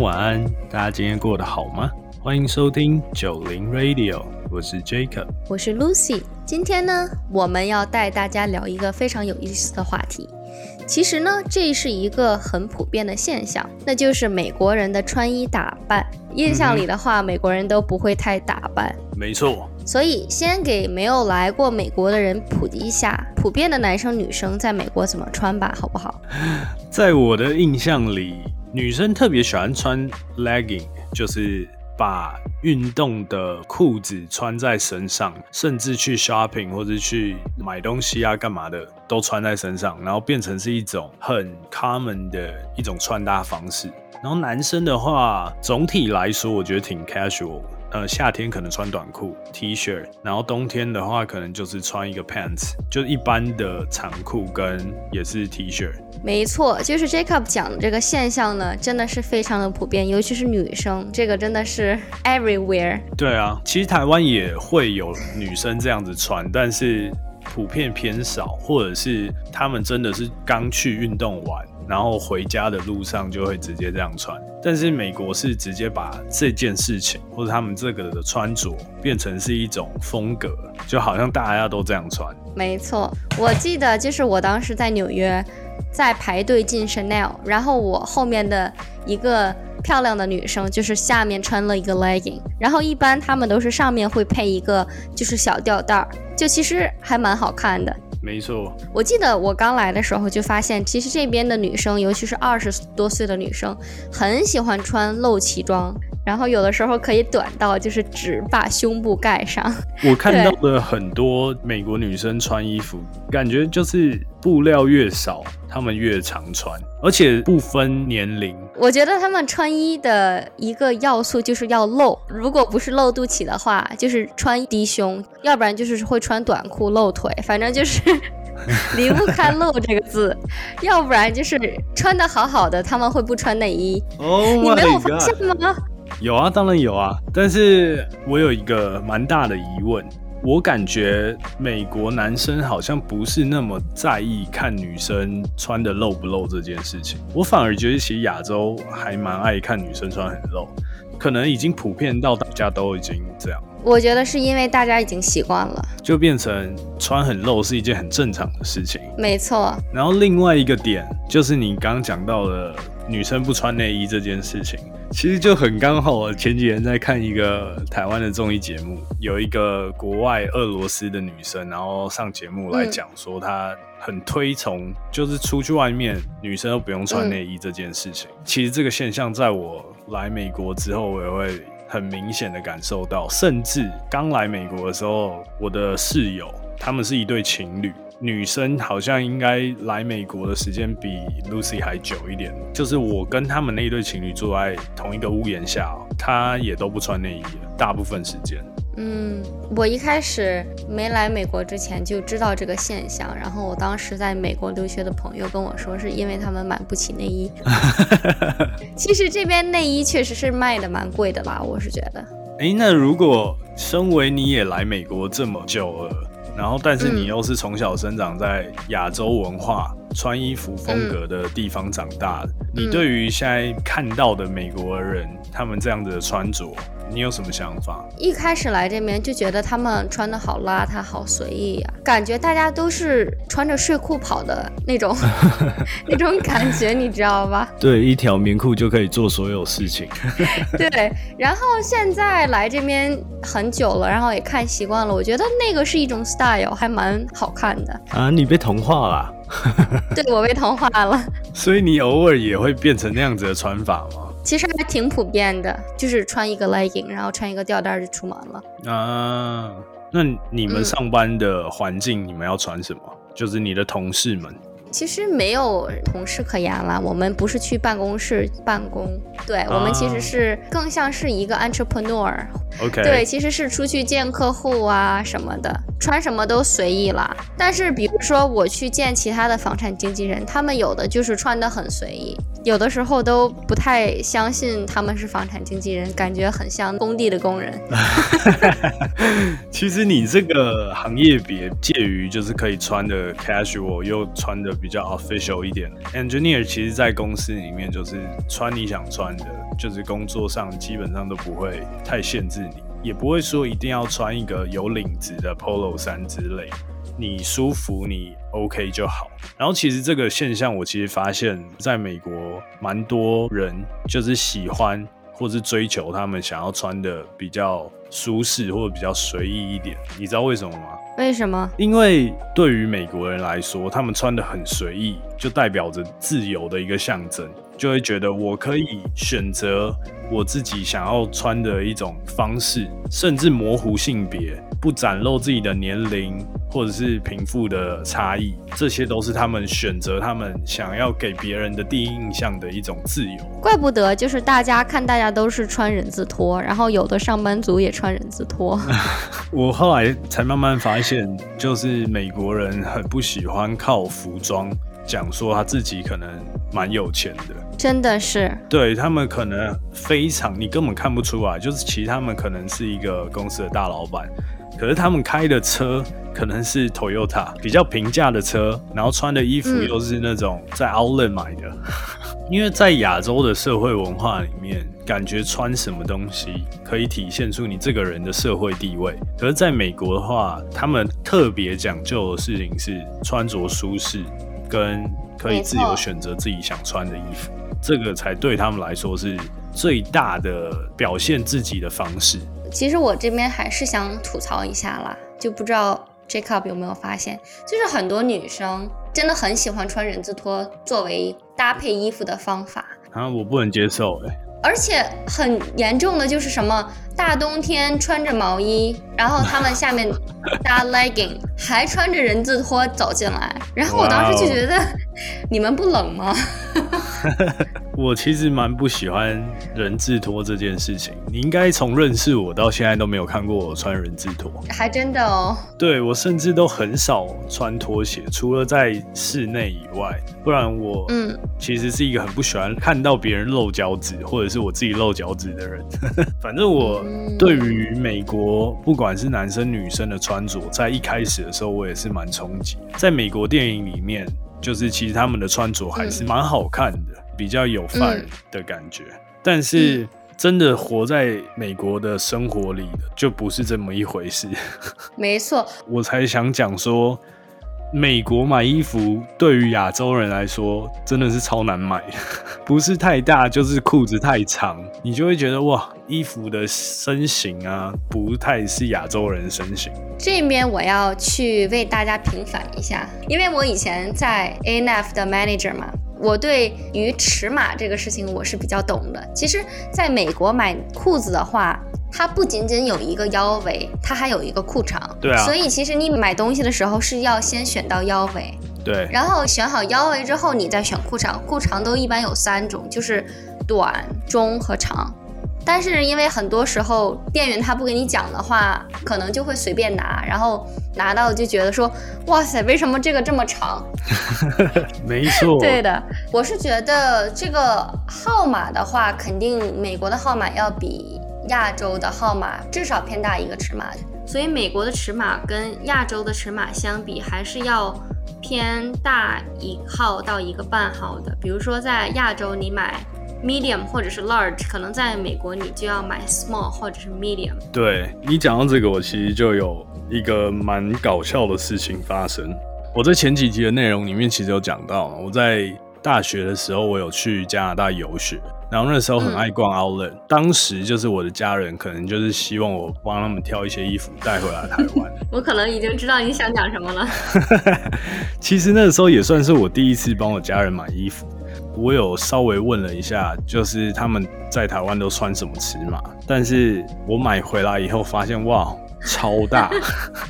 晚安，大家今天过得好吗？欢迎收听九零 Radio，我是 Jacob，我是 Lucy。今天呢，我们要带大家聊一个非常有意思的话题。其实呢，这是一个很普遍的现象，那就是美国人的穿衣打扮。印象里的话，美国人都不会太打扮。没错。所以，先给没有来过美国的人普及一下，普遍的男生女生在美国怎么穿吧，好不好？在我的印象里，女生特别喜欢穿 legging，就是把运动的裤子穿在身上，甚至去 shopping 或者去买东西啊，干嘛的都穿在身上，然后变成是一种很 common 的一种穿搭方式。然后男生的话，总体来说，我觉得挺 casual。呃，夏天可能穿短裤 T 恤，然后冬天的话，可能就是穿一个 pants，就一般的长裤跟也是 T 恤。没错，就是 Jacob 讲的这个现象呢，真的是非常的普遍，尤其是女生，这个真的是 everywhere。对啊，其实台湾也会有女生这样子穿，但是普遍偏少，或者是他们真的是刚去运动完。然后回家的路上就会直接这样穿，但是美国是直接把这件事情或者他们这个的穿着变成是一种风格，就好像大家都这样穿。没错，我记得就是我当时在纽约，在排队进 Chanel，然后我后面的一个漂亮的女生就是下面穿了一个 legging，然后一般他们都是上面会配一个就是小吊带儿，就其实还蛮好看的。没错，我记得我刚来的时候就发现，其实这边的女生，尤其是二十多岁的女生，很喜欢穿露脐装，然后有的时候可以短到就是只把胸部盖上。我看到的很多美国女生穿衣服，感觉就是布料越少，她们越常穿，而且不分年龄。我觉得她们穿衣的一个要素就是要露，如果不是露肚脐的话，就是穿低胸，要不然就是会穿短裤露腿，反正就是 离不开露这个字，要不然就是穿的好好的，他们会不穿内衣。哦，你没有发现吗？有啊，当然有啊，但是我有一个蛮大的疑问，我感觉美国男生好像不是那么在意看女生穿的露不露这件事情，我反而觉得其实亚洲还蛮爱看女生穿很露，可能已经普遍到大家都已经这样。我觉得是因为大家已经习惯了，就变成穿很露是一件很正常的事情。没错。然后另外一个点就是你刚刚讲到的女生不穿内衣这件事情。其实就很刚好，我前几天在看一个台湾的综艺节目，有一个国外俄罗斯的女生，然后上节目来讲说她很推崇，就是出去外面女生都不用穿内衣这件事情。其实这个现象在我来美国之后，我也会很明显的感受到，甚至刚来美国的时候，我的室友他们是一对情侣。女生好像应该来美国的时间比 Lucy 还久一点，就是我跟他们那一对情侣住在同一个屋檐下，她也都不穿内衣，大部分时间。嗯，我一开始没来美国之前就知道这个现象，然后我当时在美国留学的朋友跟我说，是因为他们买不起内衣。其实这边内衣确实是卖的蛮贵的吧，我是觉得。哎，那如果身为你也来美国这么久了？然后，但是你又是从小生长在亚洲文化、穿衣服风格的地方长大的，你对于现在看到的美国人，他们这样子的穿着。你有什么想法？一开始来这边就觉得他们穿的好邋遢，好随意呀，感觉大家都是穿着睡裤跑的那种，那种感觉，你知道吧？对，一条棉裤就可以做所有事情。对，然后现在来这边很久了，然后也看习惯了，我觉得那个是一种 style，还蛮好看的。啊，你被同化了？对，我被同化了。所以你偶尔也会变成那样子的穿法吗？其实还挺普遍的，就是穿一个 legging，然后穿一个吊带就出门了。啊，那你们上班的环境，你们要穿什么？就是你的同事们。其实没有同事可言了，我们不是去办公室办公，对我们其实是更像是一个 entrepreneur。OK。对，其实是出去见客户啊什么的。穿什么都随意了。但是比如说我去见其他的房产经纪人，他们有的就是穿的很随意，有的时候都不太相信他们是房产经纪人，感觉很像工地的工人。其实你这个行业别介于就是可以穿的 casual，又穿的比较 official 一点。Engineer 其实，在公司里面就是穿你想穿的，就是工作上基本上都不会太限制你，也不会说一定要穿一个有领子的 polo 衫之类，你舒服你 OK 就好。然后其实这个现象，我其实发现在美国蛮多人就是喜欢或是追求他们想要穿的比较舒适或者比较随意一点。你知道为什么吗？为什么？因为对于美国人来说，他们穿的很随意，就代表着自由的一个象征，就会觉得我可以选择我自己想要穿的一种方式，甚至模糊性别，不展露自己的年龄或者是贫富的差异，这些都是他们选择他们想要给别人的第一印象的一种自由。怪不得就是大家看大家都是穿人字拖，然后有的上班族也穿人字拖。我后来才慢慢发现，就是美国人很不喜欢靠服装讲说他自己可能蛮有钱的，真的是，对他们可能非常你根本看不出来，就是其实他们可能是一个公司的大老板，可是他们开的车可能是 Toyota 比较平价的车，然后穿的衣服嗯又是那种在 Outlet 买的，因为在亚洲的社会文化里面，感觉穿什么东西可以体现出你这个人的社会地位。可是在美国的话，他们特别讲究的事情是穿着舒适，跟可以自由选择自己想穿的衣服，这个才对他们来说是最大的表现自己的方式。其实我这边还是想吐槽一下啦，就不知道 Jacob 有没有发现，就是很多女生真的很喜欢穿人字拖作为搭配衣服的方法，啊，我不能接受哎、而且很严重的就是什么大冬天穿着毛衣，然后他们下面搭 legging，还穿着人字拖走进来，然后我当时就觉得 你们不冷吗？我其实蛮不喜欢人字拖这件事情。你应该从认识我到现在都没有看过我穿人字拖。还真的哦，对我甚至都很少穿拖鞋，除了在室内以外，不然我嗯，其实是一个很不喜欢看到别人露脚趾，或者是我自己露脚趾的人。反正我嗯对于美国不管是男生女生的穿着，在一开始的时候我也是蛮冲击。在美国电影里面，就是其实他们的穿着还是蛮好看的，比较有范儿的感觉。但是真的活在美国的生活里的，就不是这么一回事。没错，我才想讲说，美国买衣服对于亚洲人来说真的是超难买，不是太大就是裤子太长，你就会觉得哇，衣服的身形啊不太是亚洲人身形。这边我要去为大家平反一下，因为我以前在 ANF 的 manager 嘛，我对于尺码这个事情我是比较懂的。其实，在美国买裤子的话，它不仅仅有一个腰围，它还有一个裤长。对啊所以其实你买东西的时候是要先选到腰围，对，然后选好腰围之后，你再选裤长。裤长都一般有三种，就是短、中和长。但是因为很多时候店员他不给你讲的话，可能就会随便拿，然后拿到就觉得说，哇塞，为什么这个这么长？没错，对的，我是觉得这个号码的话，肯定美国的号码要比亚洲的号码至少偏大一个尺码，所以美国的尺码跟亚洲的尺码相比，还是要偏大一号到一个半号的。比如说在亚洲你买 medium 或者是 large，可能在美国你就要买 small 或者是 medium。对你讲到这个，我其实就有一个蛮搞笑的事情发生。我在前几集的内容里面其实有讲到，我在大学的时候我有去加拿大游学，然后那时候很爱逛 Outlet，、当时就是我的家人可能就是希望我帮他们挑一些衣服带回来台湾。我可能已经知道你想讲什么了。其实那个时候也算是我第一次帮我家人买衣服。我有稍微问了一下，就是他们在台湾都穿什么尺码，但是我买回来以后发现，哇，超大，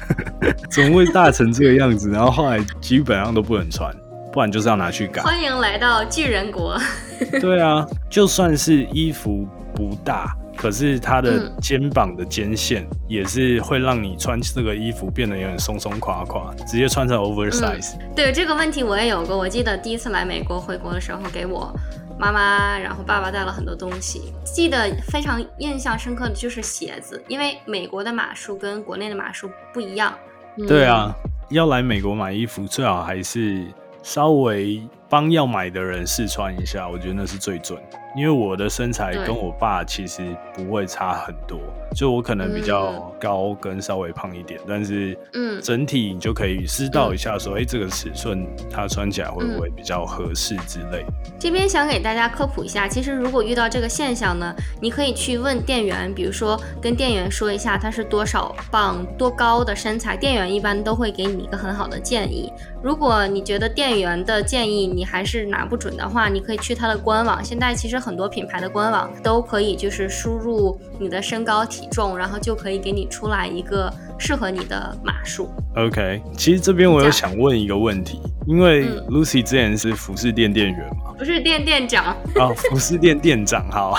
怎么会大成这个样子？然后后来基本上都不能穿，不然就是要拿去改。欢迎来到巨人国。对啊，就算是衣服不大，可可是它的嗯肩膀的肩线也是会让你穿这个衣服变得有点松松垮垮，直接穿成 oversize。对这个问题我也有过。我记得第一次来美国回国的时候，给我妈妈然后爸爸带了很多东西，记得非常印象深刻的就是鞋子，因为美国的码数跟国内的码数不一样。嗯对啊，要来美国买衣服，最好还是稍微帮要买的人试穿一下，我觉得那是最准。因为我的身材跟我爸其实不会差很多，就我可能比较嗯高跟稍微胖一点，但是嗯整体你就可以知道一下说，哎、这个尺寸它穿起来会不会比较合适之类。这边想给大家科普一下，其实如果遇到这个现象呢，你可以去问店员，比如说跟店员说一下他是多少磅、多高的身材，店员一般都会给你一个很好的建议。如果你觉得店员的建议你还是拿不准的话，你可以去他的官网。现在其实很多品牌的官网都可以就是输入你的身高体重，然后就可以给你出来一个适合你的码数。OK，其实这边我有想问一个问题，因为嗯 Lucy 之前是服饰店店员嘛，不是店店长，哦，服饰店店长好。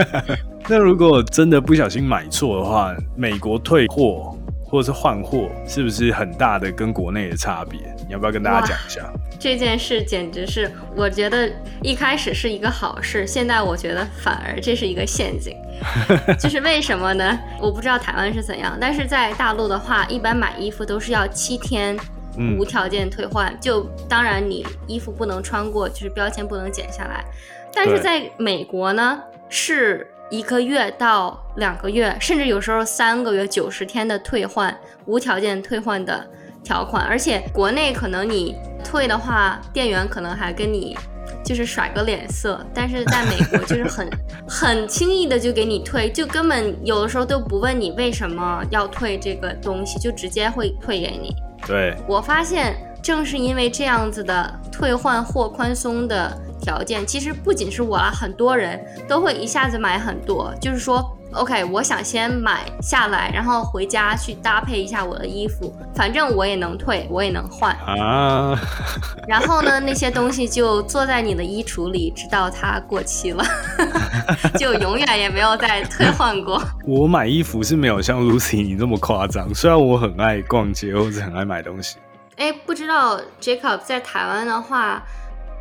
那如果真的不小心买错的话，美国退货或者是换货，是不是很大的跟国内的差别？你要不要跟大家讲一下？这件事简直是，我觉得一开始是一个好事，现在我觉得反而这是一个陷阱。就是为什么呢？我不知道台湾是怎样，但是在大陆的话，一般买衣服都是要七天嗯无条件退换。就当然你衣服不能穿过，就是标签不能剪下来。但是在美国呢，是一个月到两个月，甚至有时候三个月、九十天的退换，无条件退换的条款。而且国内可能你退的话，店员可能还跟你就是甩个脸色，但是在美国就是很 很轻易的就给你退，就根本有的时候都不问你为什么要退这个东西，就直接会退给你。对，我发现，正是因为这样子的退换货宽松的条件，其实不仅是我啊，很多人都会一下子买很多。就是说，OK，我想先买下来，然后回家去搭配一下我的衣服，反正我也能退，我也能换。啊，然后呢，那些东西就坐在你的衣橱里，直到它过期了，就永远也没有再退换过。我买衣服是没有像 Lucy 你这么夸张，虽然我很爱逛街或者很爱买东西。哎，不知道 Jacob 在台湾的话，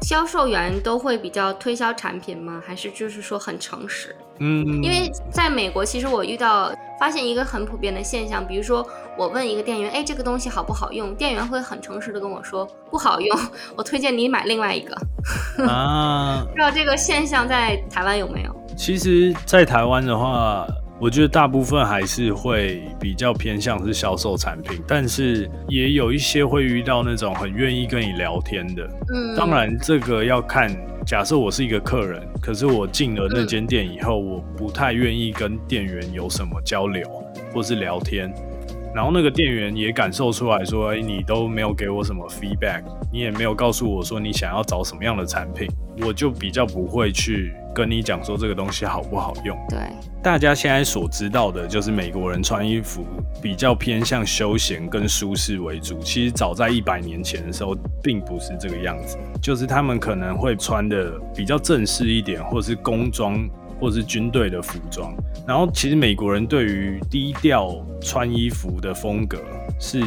销售员都会比较推销产品吗？还是就是说很诚实？嗯，因为在美国，其实我遇到发现一个很普遍的现象，比如说我问一个店员，哎，这个东西好不好用？店员会很诚实的跟我说不好用，我推荐你买另外一个。啊，不知道这个现象在台湾有没有？其实，在台湾的话，我觉得大部分还是会比较偏向是销售产品，但是也有一些会遇到那种很愿意跟你聊天的。嗯，当然，这个要看。假设我是一个客人，可是我进了那间店以后，我不太愿意跟店员有什么交流或是聊天。然后那个店员也感受出来说，哎，你都没有给我什么 feedback，你也没有告诉我说你想要找什么样的产品，我就比较不会去跟你讲说这个东西好不好用。对，大家现在所知道的就是美国人穿衣服比较偏向休闲跟舒适为主。其实早在一百年前的时候，并不是这个样子，就是他们可能会穿的比较正式一点，或是工装，或是军队的服装。然后，其实美国人对于低调穿衣服的风格是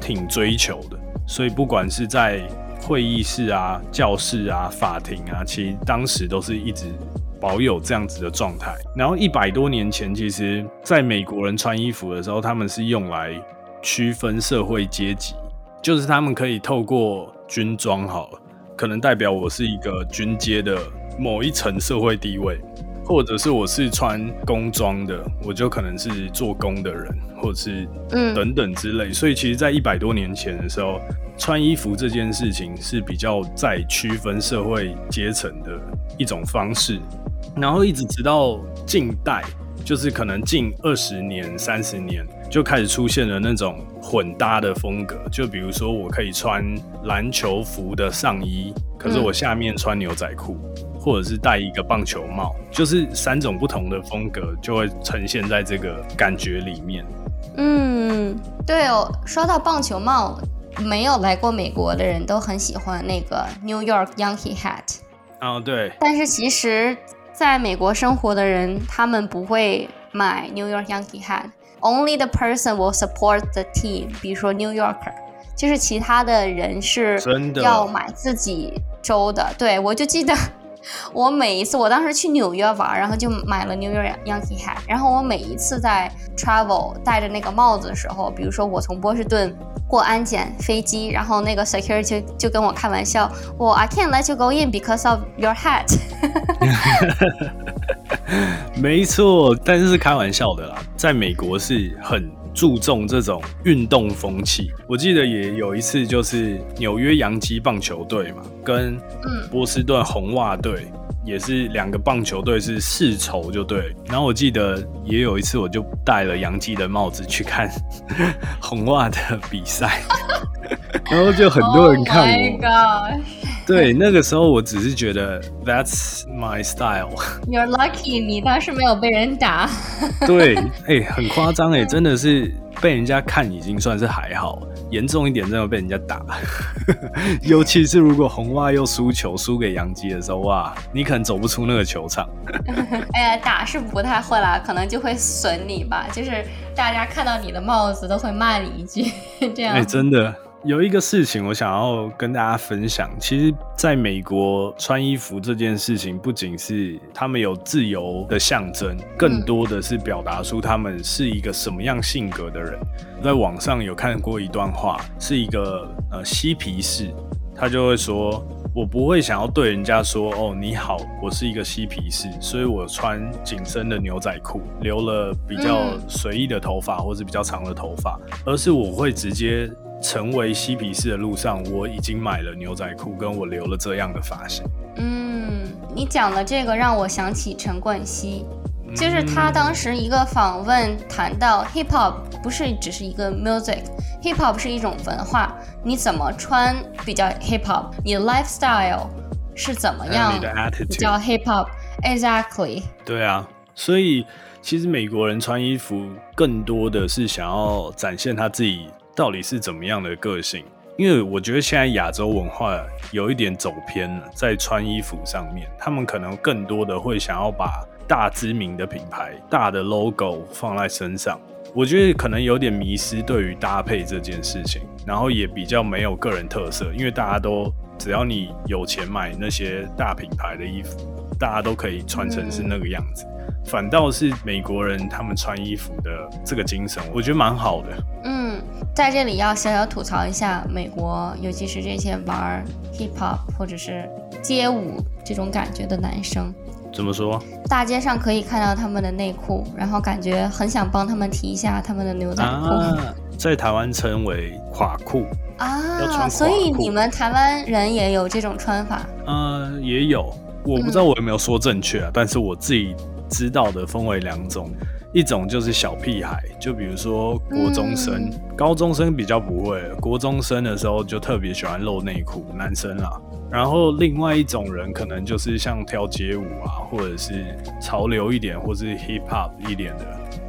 挺追求的，所以不管是在会议室啊、教室啊、法庭啊，其实当时都是一直保有这样子的状态。然后一百多年前，其实在美国人穿衣服的时候，他们是用来区分社会阶级，就是他们可以透过军装好了，可能代表我是一个军阶的某一层社会地位。或者是我是穿工装的，我就可能是做工的人，或者是嗯等等之类。所以其实，在一百多年前的时候，穿衣服这件事情是比较在区分社会阶层的一种方式。然后一直直到近代，就是可能近二十年、三十年，就开始出现了那种混搭的风格。就比如说，我可以穿篮球服的上衣，可是我下面穿牛仔裤。或者是戴一个棒球帽，就是三种不同的风格就会呈现在这个感觉里面。嗯，对哦，说到棒球帽，没有来过美国的人都很喜欢那个 New York Yankee hat，哦，对，但是其实。在美国生活的人，他们不会买 New York Yankee hat。Only the person will support the team。比如说 New Yorker，就是其他的人是要买自己州的。对我就记得。我每一次，我当时去纽约玩，然后就买了 New York Yankee hat。然后我每一次在 travel 戴着那个帽子的时候，比如说我从波士顿过安检飞机，然后那个 security 就跟我开玩笑，我 I can't let you go in because of your hat。没错，但是是开玩笑的啦，在美国是很。注重这种运动风气，我记得也有一次，就是纽约洋基棒球队嘛，跟波士顿红袜队也是两个棒球队是世仇，就对。然后我记得也有一次，我就戴了洋基的帽子去看 红袜的比赛，然后就很多人看我。对，那个时候我只是觉得 That's my style。You're lucky，你当时没有被人打。对，哎，很夸张哎，真的是被人家看已经算是还好，严重一点真的被人家打。尤其是如果红袜又输球输给杨基的时候，哇，你可能走不出那个球场。哎呀，打是不太会啦，可能就会损你吧，就是大家看到你的帽子都会骂你一句，这样。哎，真的。有一个事情我想要跟大家分享，其实在美国穿衣服这件事情，不仅是他们有自由的象征，更多的是表达出他们是一个什么样性格的人。在网上有看过一段话，是一个呃嬉皮士，他就会说：“我不会想要对人家说哦你好，我是一个嬉皮士，所以我穿紧身的牛仔裤，留了比较随意的头发或是比较长的头发，而是我会直接。”成为嬉皮士的路上，我已经买了牛仔裤，跟我留了这样的发型。嗯，你讲的这个让我想起陈冠希，就是他当时一个访问谈到 hip hop 不是只是一个 music，hip hop 是一种文化，你怎么穿比较 hip hop，你的 lifestyle 是怎么样比较 hip hop，exactly。对啊，所以其实美国人穿衣服更多的是想要展现他自己。到底是怎么样的个性？因为我觉得现在亚洲文化有一点走偏了，在穿衣服上面，他们可能更多的会想要把大知名的品牌、大的 logo 放在身上。我觉得可能有点迷失对于搭配这件事情，然后也比较没有个人特色，因为大家都只要你有钱买那些大品牌的衣服，大家都可以穿成是那个样子。反倒是美国人他们穿衣服的这个精神，我觉得蛮好的。嗯，在这里要小小吐槽一下美国，尤其是这些玩 hip hop 或者是街舞这种感觉的男生。怎么说？大街上可以看到他们的内裤，然后感觉很想帮他们提一下他们的牛仔裤。在台湾称为垮裤啊，所以你们台湾人也有这种穿法？嗯，也有。我不知道我有没有说正确啊，但是我自己。知道的分为两种，一种就是小屁孩，就比如说国中生、高中生比较不会，国中生的时候就特别喜欢露内裤，男生啦。然后另外一种人可能就是像跳街舞啊，或者是潮流一点，或是 hip hop 一点的，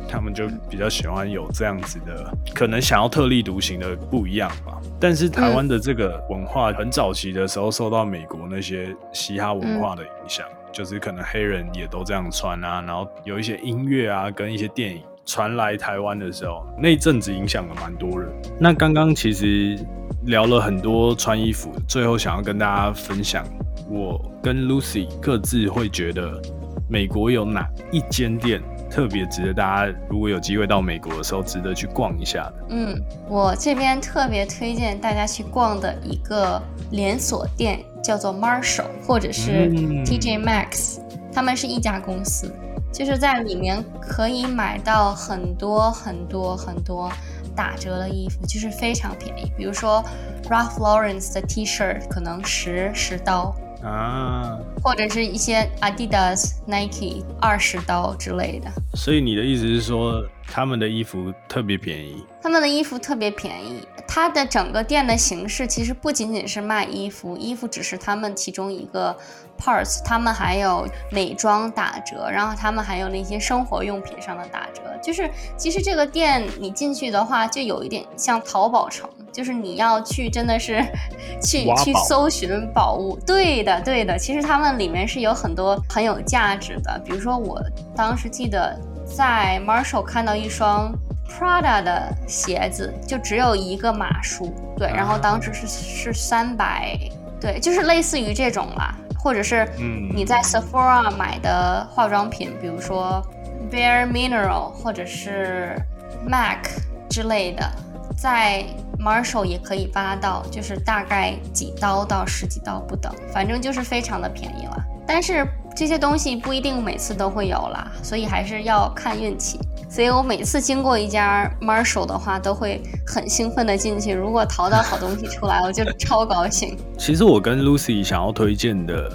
他们就比较喜欢有这样子的，可能想要特立独行的不一样吧。但是台湾的这个文化很早期的时候受到美国那些嘻哈文化的影响。就是可能黑人也都这样穿啊，然后有一些音乐啊，跟一些电影传来台湾的时候，那阵子影响了蛮多人。那刚刚其实聊了很多穿衣服，最后想要跟大家分享，我跟 Lucy 各自会觉得美国有哪一间店。特别值得大家，如果有机会到美国的时候，值得去逛一下的。嗯，我这边特别推荐大家去逛的一个连锁店，叫做 Marshall 或者是 TJ Maxx，他们是一家公司，就是在里面可以买到很多很多很多打折的衣服，就是非常便宜。比如说 Ralph Lauren 的 T 恤，可能十十刀。啊，或者是一些 Adidas、Nike 二十刀之类的。所以你的意思是说，他们的衣服特别便宜？他们的衣服特别便宜。它的整个店的形式其实不仅仅是卖衣服，衣服只是他们其中一个 parts，他们还有美妆打折，然后他们还有那些生活用品上的打折。就是其实这个店你进去的话，就有一点像淘宝城。就是你要去真的是 去去搜寻宝物。对的，对的，其实他们里面是有很多很有价值的，比如说我当时记得在 Marshall 看到一双 Prada 的鞋子，就只有一个码数，对，然后当时是是三百，对，就是类似于这种啦，或者是嗯。你在 Sephora 买的化妆品，比如说 Bare Mineral 或者是 MAC 之类的，在 Marshall 也可以扒到，就是大概几刀到十几刀不等，反正就是非常的便宜了。但是这些东西不一定每次都会有啦，所以还是要看运气。所以我每次经过一家 Marshall 的话，都会很兴奋的进去。如果淘到好东西出来，我就超高兴。其实我跟 Lucy 想要推荐的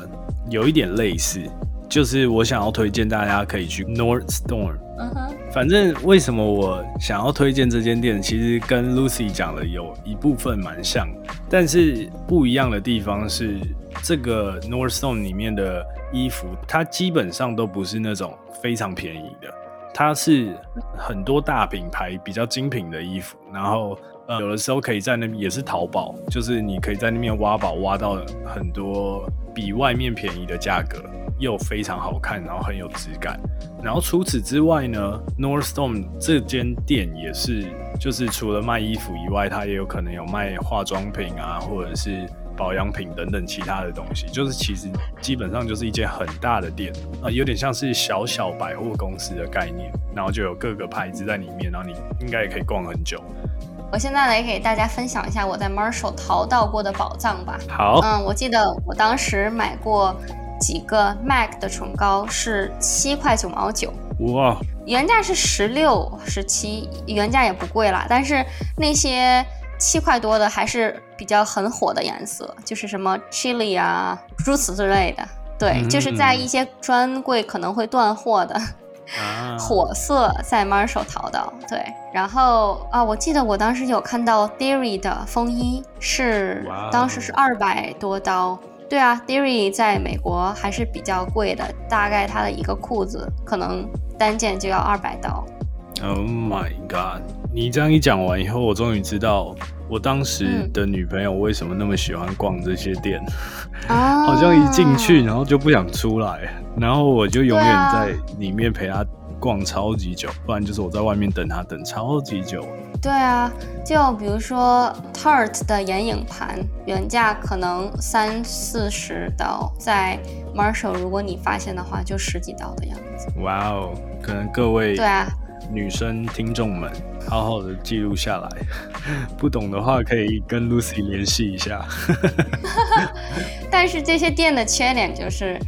有一点类似，就是我想要推荐大家可以去 Nordstrom。嗯哼，反正为什么我想要推荐这间店，其实跟 Lucy 讲的有一部分蛮像，但是不一样的地方是，这个 North Stone 里面的衣服，它基本上都不是那种非常便宜的，它是很多大品牌比较精品的衣服，然后呃有的时候可以在那边也是淘宝，就是你可以在那边挖宝挖到很多比外面便宜的价格，又非常好看，然后很有质感。然后除此之外呢，Northstone 这间店也是，就是除了卖衣服以外，它也有可能有卖化妆品啊，或者是保养品等等其他的东西。就是其实基本上就是一间很大的店啊、有点像是小小百货公司的概念，然后就有各个牌子在里面，然后你应该也可以逛很久。我现在来给大家分享一下我在 Marshall 淘到过的宝藏吧。好，嗯，我记得我当时买过几个 MAC 的唇膏是七块九毛九，哇，原价是十六、十七，原价也不贵啦。但是那些七块多的还是比较很火的颜色，就是什么 chili 啊，诸此之类的。对，就是在一些专柜可能会断货的。啊，火色在 Marshall 淘到，对，然后啊，我记得我当时有看到 Theory 的风衣是当时是二百多刀，对啊，Theory 在美国还是比较贵的，大概它的一个裤子可能单件就要二百刀。Oh my god！你这样一讲完以后，我终于知道我当时嗯的女朋友为什么那么喜欢逛这些店。啊，好像一进去，然后就不想出来，然后我就永远在里面陪她逛超级久，不然就是我在外面等它等超级久。对啊，就比如说 Tarte 的眼影盘，原价可能三四十刀，在 Marshall 如果你发现的话，就十几刀的样子。哇哦，可能各位对啊，女生听众们好好的记录下来，不懂的话可以跟 Lucy 联系一下。但是这些店的缺点就是，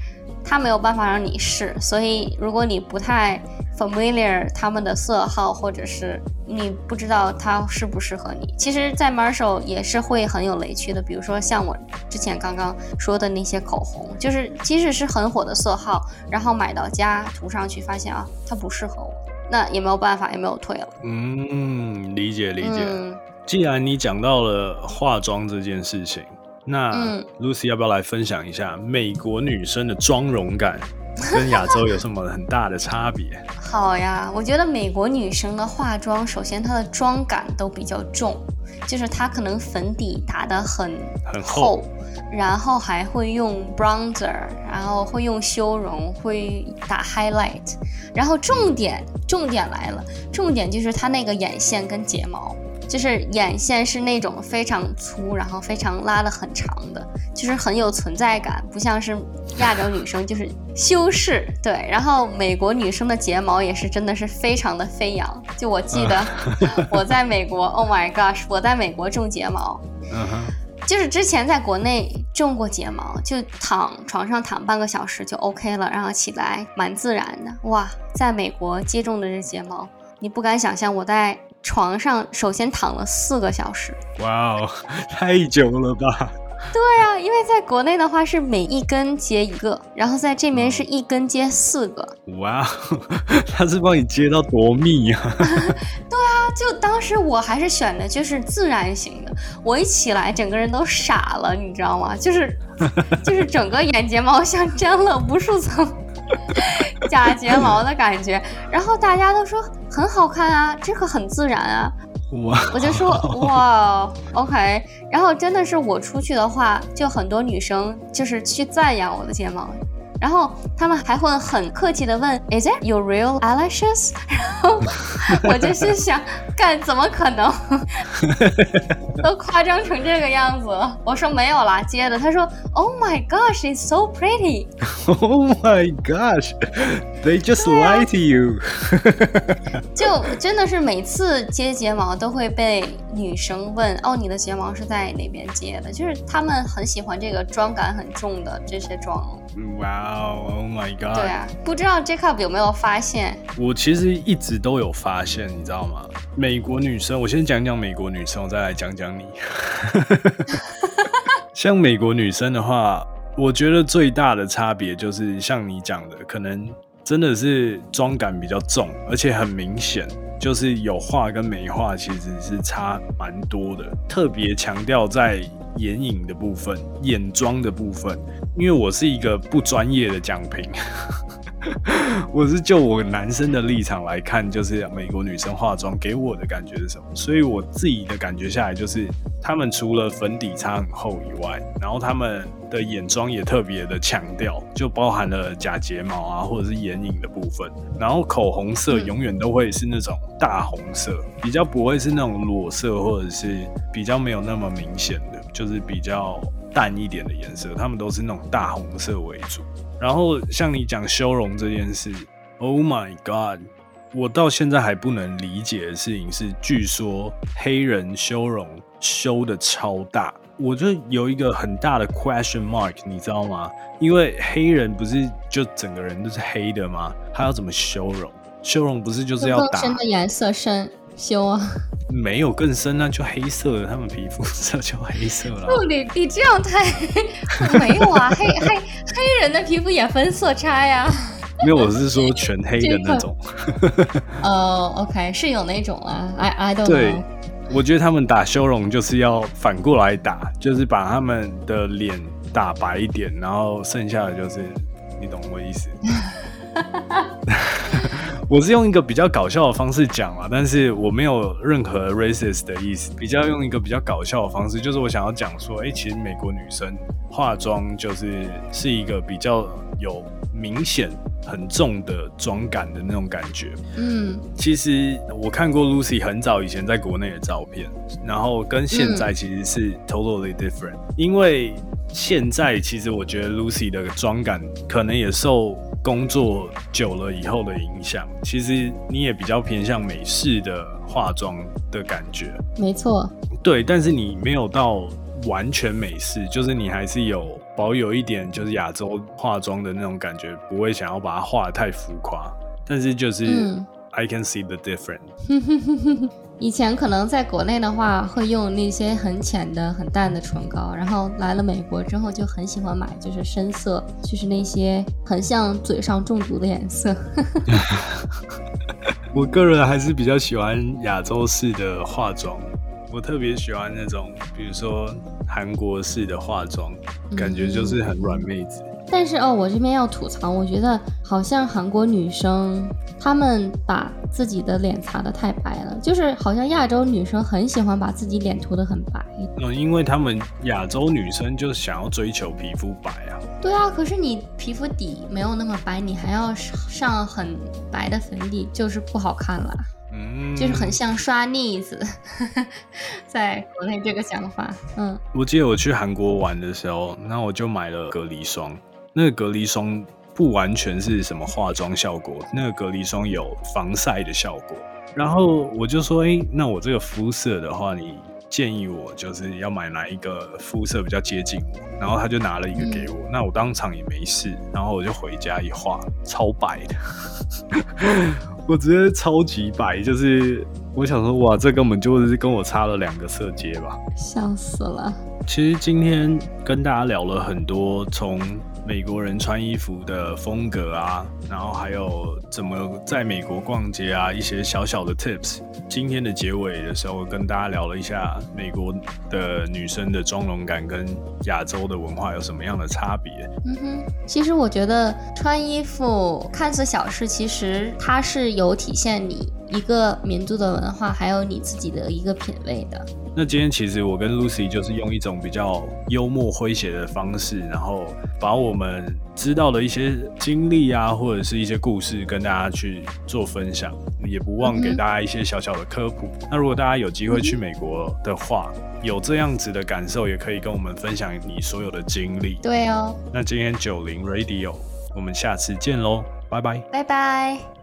它没有办法让你试，所以如果你不太 familiar 他们的色号，或者是你不知道它适不适合你，其实，在 Marshall 也是会很有雷区的。比如说像我之前刚刚说的那些口红，就是即使是很火的色号，然后买到家涂上去，发现啊，它不适合我，那也没有办法，也没有退了。嗯，理解理解。嗯，既然你讲到了化妆这件事情，那嗯 Lucy 要不要来分享一下美国女生的妆容感跟亚洲有什么很大的差别？好呀，我觉得美国女生的化妆，首先她的妆感都比较重，就是她可能粉底打得很很厚然后还会用 bronzer，然后会用修容，会打 highlight，然后重点重点来了，重点就是她那个眼线跟睫毛。就是眼线是那种非常粗，然后非常拉的很长的，就是很有存在感，不像是亚洲女生就是修饰。对，然后美国女生的睫毛也是真的是非常的飞扬。就我记得 我在美国，Oh my gosh，我在美国种睫毛，嗯哼，就是之前在国内种过睫毛，就躺床上躺半个小时就 OK 了，然后起来蛮自然的。哇，在美国接种的这睫毛，你不敢想象我在床上首先躺了四个小时。哇哦，太久了吧？对啊，因为在国内的话是每一根接一个，然后在这边是一根接四个。哇哦，他是帮你接到多密 啊？就当时我还是选的就是自然型的，我一起来整个人都傻了，你知道吗？就是就是整个眼睫毛像粘了无数层 假睫毛的感觉，然后大家都说很好看啊，这个很自然啊，哇，我就说 哇，OK。然后真的是我出去的话，就很多女生就是去赞扬我的睫毛。然后他们还会很客气的问，Is it your real eyelashes？然后我就是想，干怎么可能？都夸张成这个样子了。我说没有啦，接的。他说，Oh my gosh，it's so pretty。Oh my gosh，they just lie to you。就真的是每次接睫毛都会被女生问，哦，你的睫毛是在哪边接的？就是他们很喜欢这个妆感很重的这些妆。哇哦，Oh my god！对啊，不知道 Jacob 有没有发现？我其实一直都有发现，你知道吗？美国女生，我先讲讲美国女生，我再来讲讲你。像美国女生的话，我觉得最大的差别就是像你讲的，可能真的是妆感比较重，而且很明显，就是有画跟没画其实是差蛮多的，特别强调在。眼影的部分，眼妆的部分，因为我是一个不专业的讲评，我是就我男生的立场来看，就是美国女生化妆给我的感觉是什么，所以我自己的感觉下来就是，他们除了粉底擦很厚以外，然后他们。的眼妆也特别的强调，就包含了假睫毛啊，或者是眼影的部分。然后口红色永远都会是那种大红色，比较不会是那种裸色，或者是比较没有那么明显的，就是比较淡一点的颜色。他们都是那种大红色为主。然后像你讲修容这件事，Oh my God！我到现在还不能理解的事情是，据说黑人修容修的超大。我就有一个很大的 question mark，你知道吗？因为黑人不是就整个人都是黑的吗？他要怎么修容？修容不是就是要打深的颜色深修啊？没有更深那就黑色的，他们皮肤色就黑色了。不，你你这样太 没有啊，黑黑黑人的皮肤也分色差呀。没有，我是说全黑的那种。哦，OK，是有那种啊，I I don't know。我觉得他们打修容就是要反过来打，就是把他们的脸打白一点，然后剩下的就是你懂我意思。我是用一个比较搞笑的方式讲嘛，但是我没有任何 racist 的意思，比较用一个比较搞笑的方式，就是我想要讲说，哎，其实美国女生化妆就是是一个比较有明显。很重的妆感的那种感觉，嗯，其实我看过 Lucy 很早以前在国内的照片，然后跟现在其实是 totally different。因为现在其实我觉得 Lucy 的妆感可能也受工作久了以后的影响，其实你也比较偏向美式的化妆的感觉，没错，对，但是你没有到完全美式，就是你还是有。保有一点就是亚洲化妆的那种感觉，不会想要把它画得太浮夸，但是就是 I can see the difference。以前可能在国内的话会用那些很浅的、很淡的唇膏，然后来了美国之后就很喜欢买就是深色，就是那些很像嘴上中毒的颜色。我个人还是比较喜欢亚洲式的化妆。我特别喜欢那种，比如说韩国式的化妆，感觉就是很软妹子。但是哦，我这边要吐槽，我觉得好像韩国女生她们把自己的脸擦得太白了，就是好像亚洲女生很喜欢把自己脸涂得很白。嗯，因为他们亚洲女生就想要追求皮肤白啊。对啊，可是你皮肤底没有那么白，你还要上很白的粉底，就是不好看了。嗯，就是很像刷腻子，在国内这个想法。嗯，我记得我去韩国玩的时候，那我就买了隔离霜。那个隔离霜不完全是什么化妆效果，那个隔离霜有防晒的效果。然后我就说，哎，那我这个肤色的话，你建议我就是要买哪一个肤色比较接近我？然后他就拿了一个给我，那我当场也没事，然后我就回家一画，超白的。我直接超级白，就是我想说，哇，这根本就是跟我差了两个色阶吧，笑死了。其实今天跟大家聊了很多，从美国人穿衣服的风格啊，然后还有怎么在美国逛街啊，一些小小的 tips。今天的结尾的时候，跟大家聊了一下美国的女生的妆容感跟亚洲的文化有什么样的差别。嗯哼，其实我觉得穿衣服看似小事，其实它是有体现你。一个民族的文化，还有你自己的一个品味的。那今天其实我跟 Lucy 就是用一种比较幽默诙谐的方式，然后把我们知道的一些经历啊，或者是一些故事跟大家去做分享，也不忘给大家一些小小的科普。那如果大家有机会去美国的话，有这样子的感受，也可以跟我们分享你所有的经历。对哦。那今天九零 Radio，我们下次见喽，拜拜，拜拜。